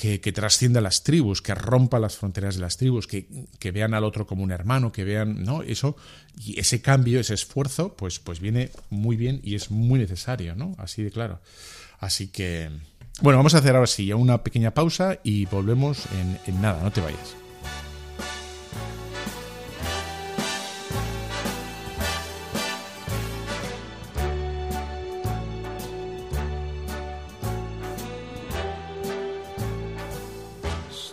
Que, trascienda las tribus, que rompa las fronteras de las tribus, que, vean al otro como un hermano, que vean, ¿no? Eso, y ese cambio, ese esfuerzo, pues, pues viene muy bien y es muy necesario, ¿no? Así de claro. Así que, bueno, vamos a hacer ahora sí ya una pequeña pausa y volvemos en, en nada, no te vayas.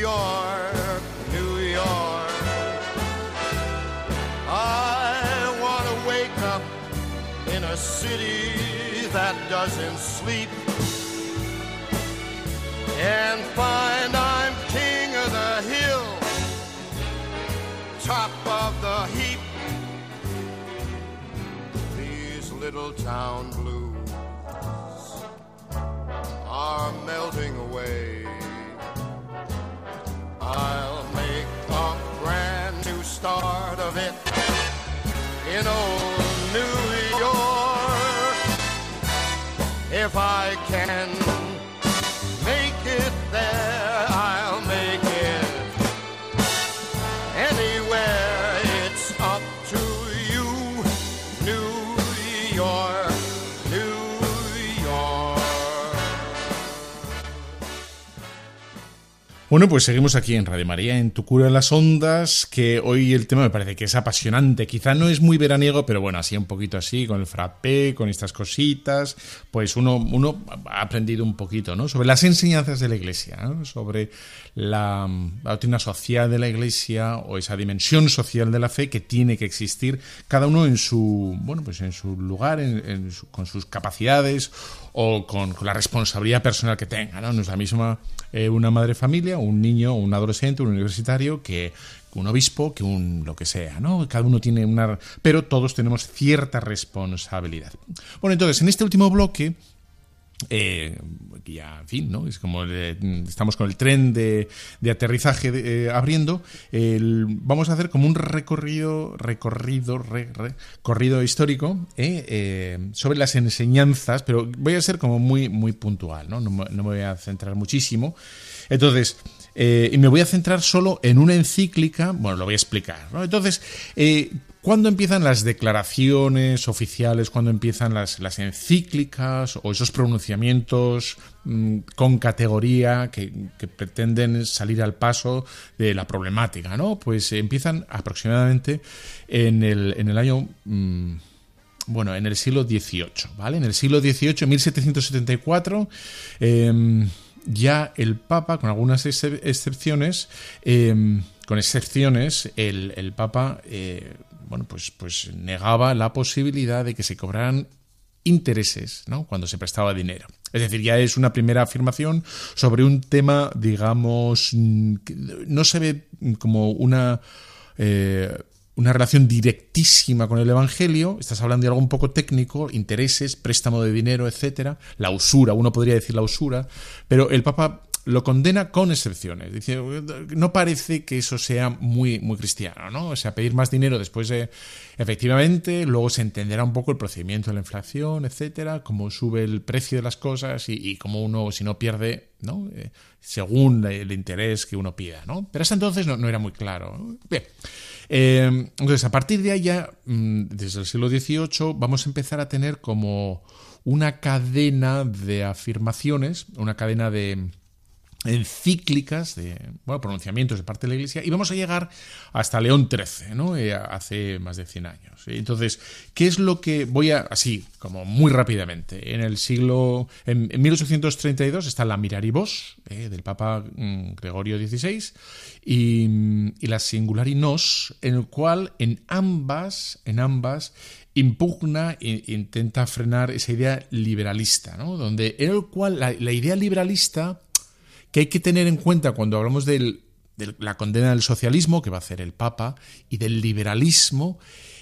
York, New York. I want to wake up in a city that doesn't sleep and find I'm king of the hill, top of the heap. These little town blues are melting away. I'll make a brand new start of it in old New York. If I can Bueno, pues seguimos aquí en Radio María, en Tu Cura en las Ondas, que hoy el tema me parece que es apasionante. Quizá no es muy veraniego, pero bueno, así un poquito así, con el frappé, con estas cositas, pues uno, uno ha aprendido un poquito, ¿no? Sobre las enseñanzas de la Iglesia, sobre la, doctrina social de la Iglesia o esa dimensión social de la fe que tiene que existir cada uno en su, bueno, pues en su lugar, con sus capacidades o con, la responsabilidad personal que tenga, ¿no? No es la misma eh, una madre familia, un niño, un adolescente, un universitario, que un obispo, que un lo que sea, ¿no? Cada uno tiene una... pero todos tenemos cierta responsabilidad. Bueno, entonces, en este último bloque eh, ya, en fin, ¿no? Es como estamos con el tren de, aterrizaje eh, abriendo. vamos a hacer como un recorrido, recorrido, recorrido histórico eh, sobre las enseñanzas, pero voy a ser como muy, muy puntual, ¿no? No, me voy a centrar muchísimo. Entonces, y me voy a centrar solo en una encíclica, bueno, lo voy a explicar, ¿no? Entonces, ¿Cuándo empiezan las declaraciones oficiales? ¿Cuándo empiezan las, encíclicas o esos pronunciamientos mm, con categoría que, pretenden salir al paso de la problemática? ¿no? Pues empiezan aproximadamente en el, en el año... Mm, bueno, en el siglo XVIII, ¿vale? En el siglo XVIII, 1774, em, ya el Papa, con algunas excepciones, em, con excepciones, el, el Papa eh, bueno, pues, pues negaba la posibilidad de que se cobraran intereses ¿no? cuando se prestaba dinero. Es decir, ya es una primera afirmación sobre un tema, digamos, no se ve como una... Eh, una relación directísima con el Evangelio, estás hablando de algo un poco técnico, intereses, préstamo de dinero, etcétera, la usura, uno podría decir la usura, pero el Papa lo condena con excepciones. Dice, no parece que eso sea muy, muy cristiano, ¿no? O sea, pedir más dinero después de, efectivamente, luego se entenderá un poco el procedimiento de la inflación, etcétera, cómo sube el precio de las cosas y, cómo uno, si no pierde, ¿no? Eh, según el interés que uno pida, ¿no? Pero hasta entonces no, era muy claro. Bien. Eh, entonces, a partir de allá, mm, desde el siglo XVIII, vamos a empezar a tener como una cadena de afirmaciones, una cadena de encíclicas, de pronunciamientos de parte de la Iglesia, y vamos a llegar hasta León XIII, ¿no? Eh, hace más de 100 años. Entonces, ¿qué es lo que voy a, así, como muy rápidamente, en el siglo, en, 1832 está la Miraribos, eh, del Papa mm, Gregorio XVI, y, y la Singularinos, en el cual en ambas, en ambas, impugna e intenta frenar esa idea liberalista, ¿no? Donde en el cual la idea liberalista que hay que tener en cuenta cuando hablamos de la condena del socialismo, que va a hacer el Papa, y del liberalismo,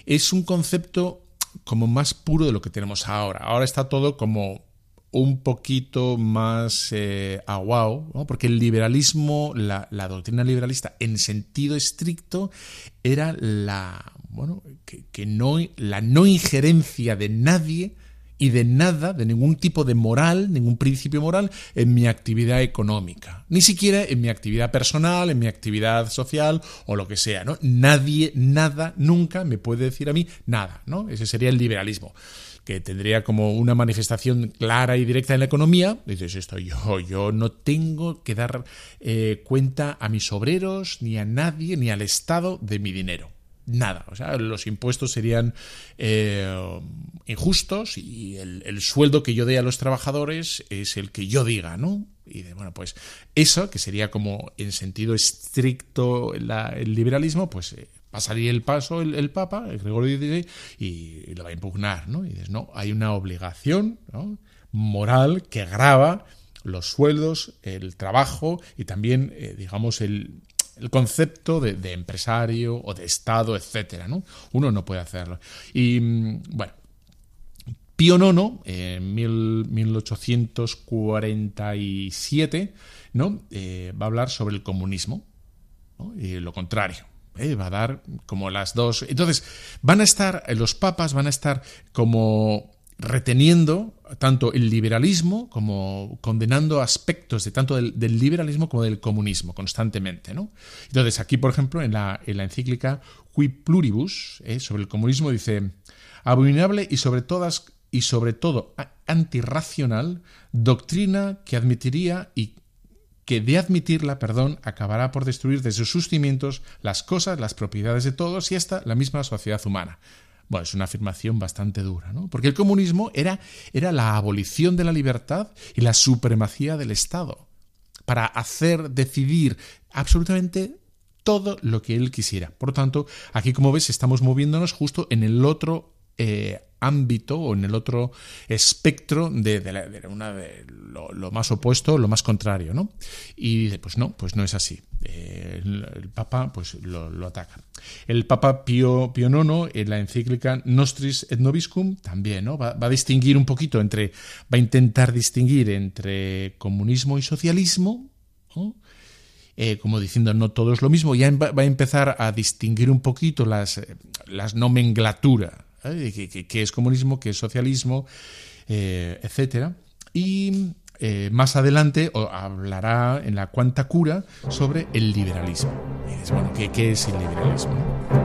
es un concepto como más puro de lo que tenemos ahora. Ahora está todo como un poquito más eh, aguao, porque el liberalismo, la, doctrina liberalista en sentido estricto era la, bueno, que no, la no injerencia de nadie y de nada, de ningún tipo de moral, ningún principio moral en mi actividad económica, ni siquiera en mi actividad personal, en mi actividad social o lo que sea, ¿no? Nadie, nada, nunca me puede decir a mí nada, ¿no? Ese sería el liberalismo que tendría como una manifestación clara y directa en la economía, dices esto, yo, yo no tengo que dar eh, cuenta a mis obreros, ni a nadie, ni al Estado de mi dinero nada. O sea, los impuestos serían eh, injustos y el, sueldo que yo dé a los trabajadores es el que yo diga, ¿no? Y de, bueno, pues eso, que sería como en sentido estricto el liberalismo, pues eh, pasaría el paso el, Papa, el Gregorio XVI, y, lo va a impugnar, ¿no? Y dices, no, hay una obligación moral que grava los sueldos, el trabajo y también, eh, digamos, el, el concepto de, empresario o de Estado, etcétera, ¿no? Uno no puede hacerlo. Y mm, bueno, Pío IX, en 1847, ¿no? Eh, va a hablar sobre el comunismo y lo contrario. ¿eh? va a dar como las dos. Entonces, van a estar, los papas van a estar como reteniendo tanto el liberalismo como condenando aspectos de tanto del, liberalismo como del comunismo constantemente. ¿no? Entonces, aquí, por ejemplo, en la, en la encíclica Qui Pluribus, ¿eh? sobre el comunismo, dice, abominable y sobre todas y sobre todo antirracional doctrina que admitiría y que de admitirla, perdón, acabará por destruir desde sus cimientos las cosas, las propiedades de todos y hasta la misma sociedad humana. Bueno, es una afirmación bastante dura, ¿no? Porque el comunismo era, era la abolición de la libertad y la supremacía del Estado para hacer decidir absolutamente todo lo que él quisiera. Por lo tanto, aquí como ves estamos moviéndonos justo en el otro eh, ámbito o en el otro espectro de, una de lo, más opuesto, lo más contrario, ¿no? Y dice, pues no, pues no es así. Eh, el, Papa pues lo, ataca. El Papa Pío, Pío IX, en la encíclica Nostris et Noviscum, también, ¿no? Va, a distinguir un poquito entre, va a intentar distinguir entre comunismo y socialismo, eh, como diciendo no todo es lo mismo, ya va a empezar a distinguir un poquito las, las nomenclaturas ¿eh? qué es comunismo, qué es socialismo, eh, etcétera. Y eh, más adelante hablará en la cuanta cura sobre el liberalismo. bueno, ¿qué, qué es el liberalismo?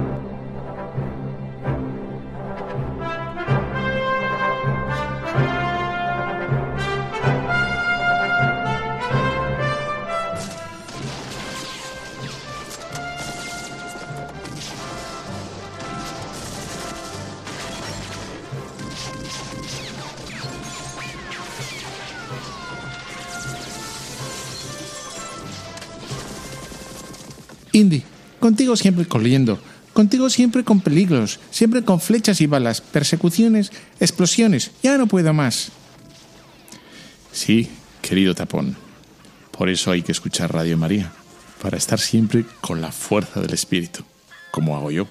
Indy, contigo siempre corriendo, contigo siempre con peligros, siempre con flechas y balas, persecuciones, explosiones, ya no puedo más. Sí, querido tapón. Por eso hay que escuchar Radio María, para estar siempre con la fuerza del Espíritu, como hago yo.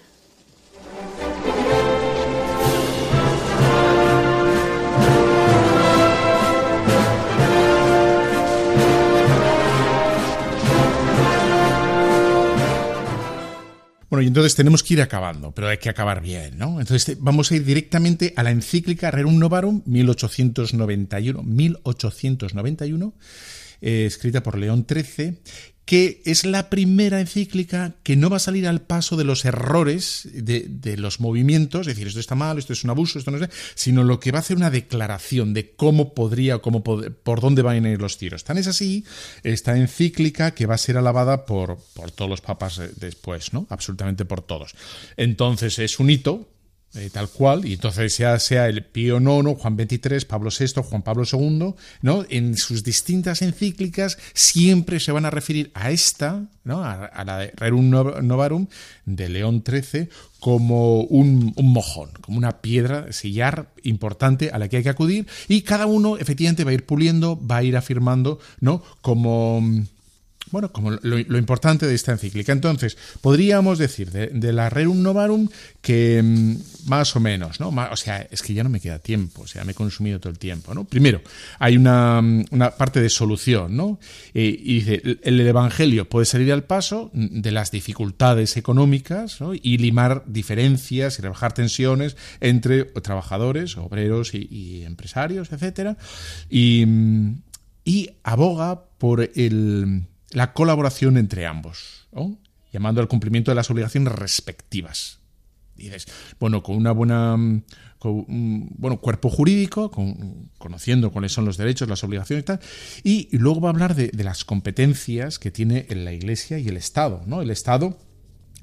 Bueno, y entonces tenemos que ir acabando, pero hay que acabar bien, ¿no? Entonces vamos a ir directamente a la encíclica Rerum Novarum 1891, 1891 eh, escrita por León XIII, que es la primera encíclica que no va a salir al paso de los errores de, los movimientos, es decir, esto está mal, esto es un abuso, esto no sé, sino lo que va a hacer una declaración de cómo podría, cómo por dónde van a ir los tiros. Tan es así esta encíclica que va a ser alabada por, por todos los papas después, ¿no? Absolutamente por todos. Entonces es un hito, eh, tal cual, y entonces ya sea el Pío IX, Juan XXIII, Pablo VI, Juan Pablo II, ¿no? en sus distintas encíclicas siempre se van a referir a esta, ¿no? a, la de Rerum Novarum de León XIII, como un, un, mojón, como una piedra sillar importante a la que hay que acudir, y cada uno efectivamente va a ir puliendo, va a ir afirmando, ¿no? como bueno, como lo, importante de esta encíclica. Entonces, podríamos decir de, la Rerum Novarum que mm, más o menos, ¿no? o sea, es que ya no me queda tiempo, o sea, me he consumido todo el tiempo, ¿no? Primero, hay una, mm, parte de solución, ¿no? Eh, y dice, el, Evangelio puede salir al paso de las dificultades económicas y limar diferencias y rebajar tensiones entre trabajadores, obreros y, empresarios, etcétera, y, mm, y aboga por el la colaboración entre ambos, llamando al cumplimiento de las obligaciones respectivas. Dices, bueno, con una buena con un bueno, cuerpo jurídico, con, conociendo cuáles son los derechos, las obligaciones y tal, y, luego va a hablar de, de, las competencias que tiene la Iglesia y el Estado. ¿no? El Estado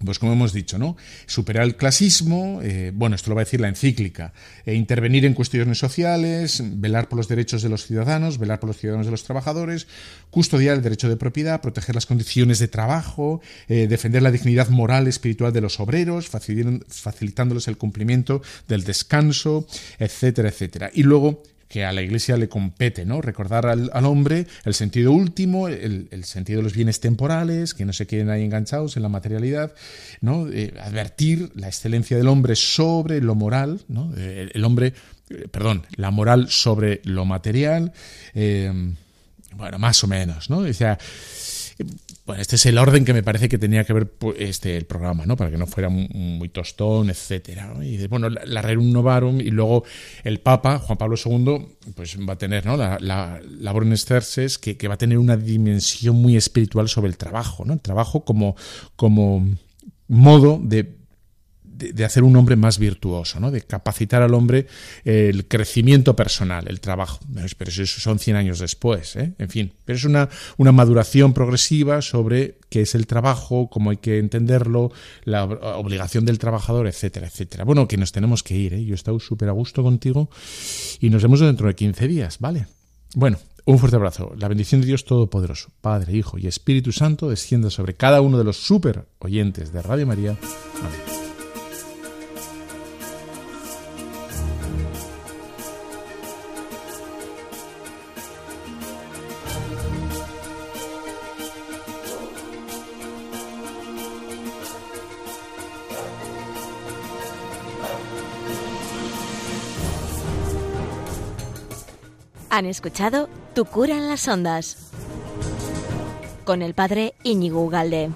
pues como hemos dicho, ¿no? Superar el clasismo, eh, bueno, esto lo va a decir la encíclica, e intervenir en cuestiones sociales, velar por los derechos de los ciudadanos, velar por los ciudadanos de los trabajadores, custodiar el derecho de propiedad, proteger las condiciones de trabajo, eh, defender la dignidad moral y espiritual de los obreros, facilitándoles el cumplimiento del descanso, etcétera, etcétera. Y luego que a la Iglesia le compete, ¿no? Recordar al, hombre el sentido último, el, sentido de los bienes temporales, que no se queden ahí enganchados en la materialidad, ¿no? Eh, advertir la excelencia del hombre sobre lo moral, ¿no? Eh, el, hombre, eh, perdón, la moral sobre lo material, bueno, más o menos, ¿no? O sea, bueno, este es el orden que me parece que tenía que ver este, el programa, ¿no? Para que no fuera muy, tostón, etcétera. Y bueno, la, Rerum Novarum y luego el Papa, Juan Pablo II, pues va a tener, ¿no? La, la, la que, que, va a tener una dimensión muy espiritual sobre el trabajo, ¿no? El trabajo como, como modo de de, hacer un hombre más virtuoso, ¿no? de capacitar al hombre el crecimiento personal, el trabajo. Pero eso son 100 años después, ¿eh? en fin. Pero es una, una maduración progresiva sobre qué es el trabajo, cómo hay que entenderlo, la obligación del trabajador, etcétera, etcétera. Bueno, que nos tenemos que ir, ¿eh? yo he estado súper a gusto contigo y nos vemos dentro de 15 días, ¿vale? Bueno, un fuerte abrazo. La bendición de Dios Todopoderoso, Padre, Hijo y Espíritu Santo descienda sobre cada uno de los súper oyentes de Radio María. Amén. Han escuchado Tu cura en las ondas con el padre Íñigo Ugalde.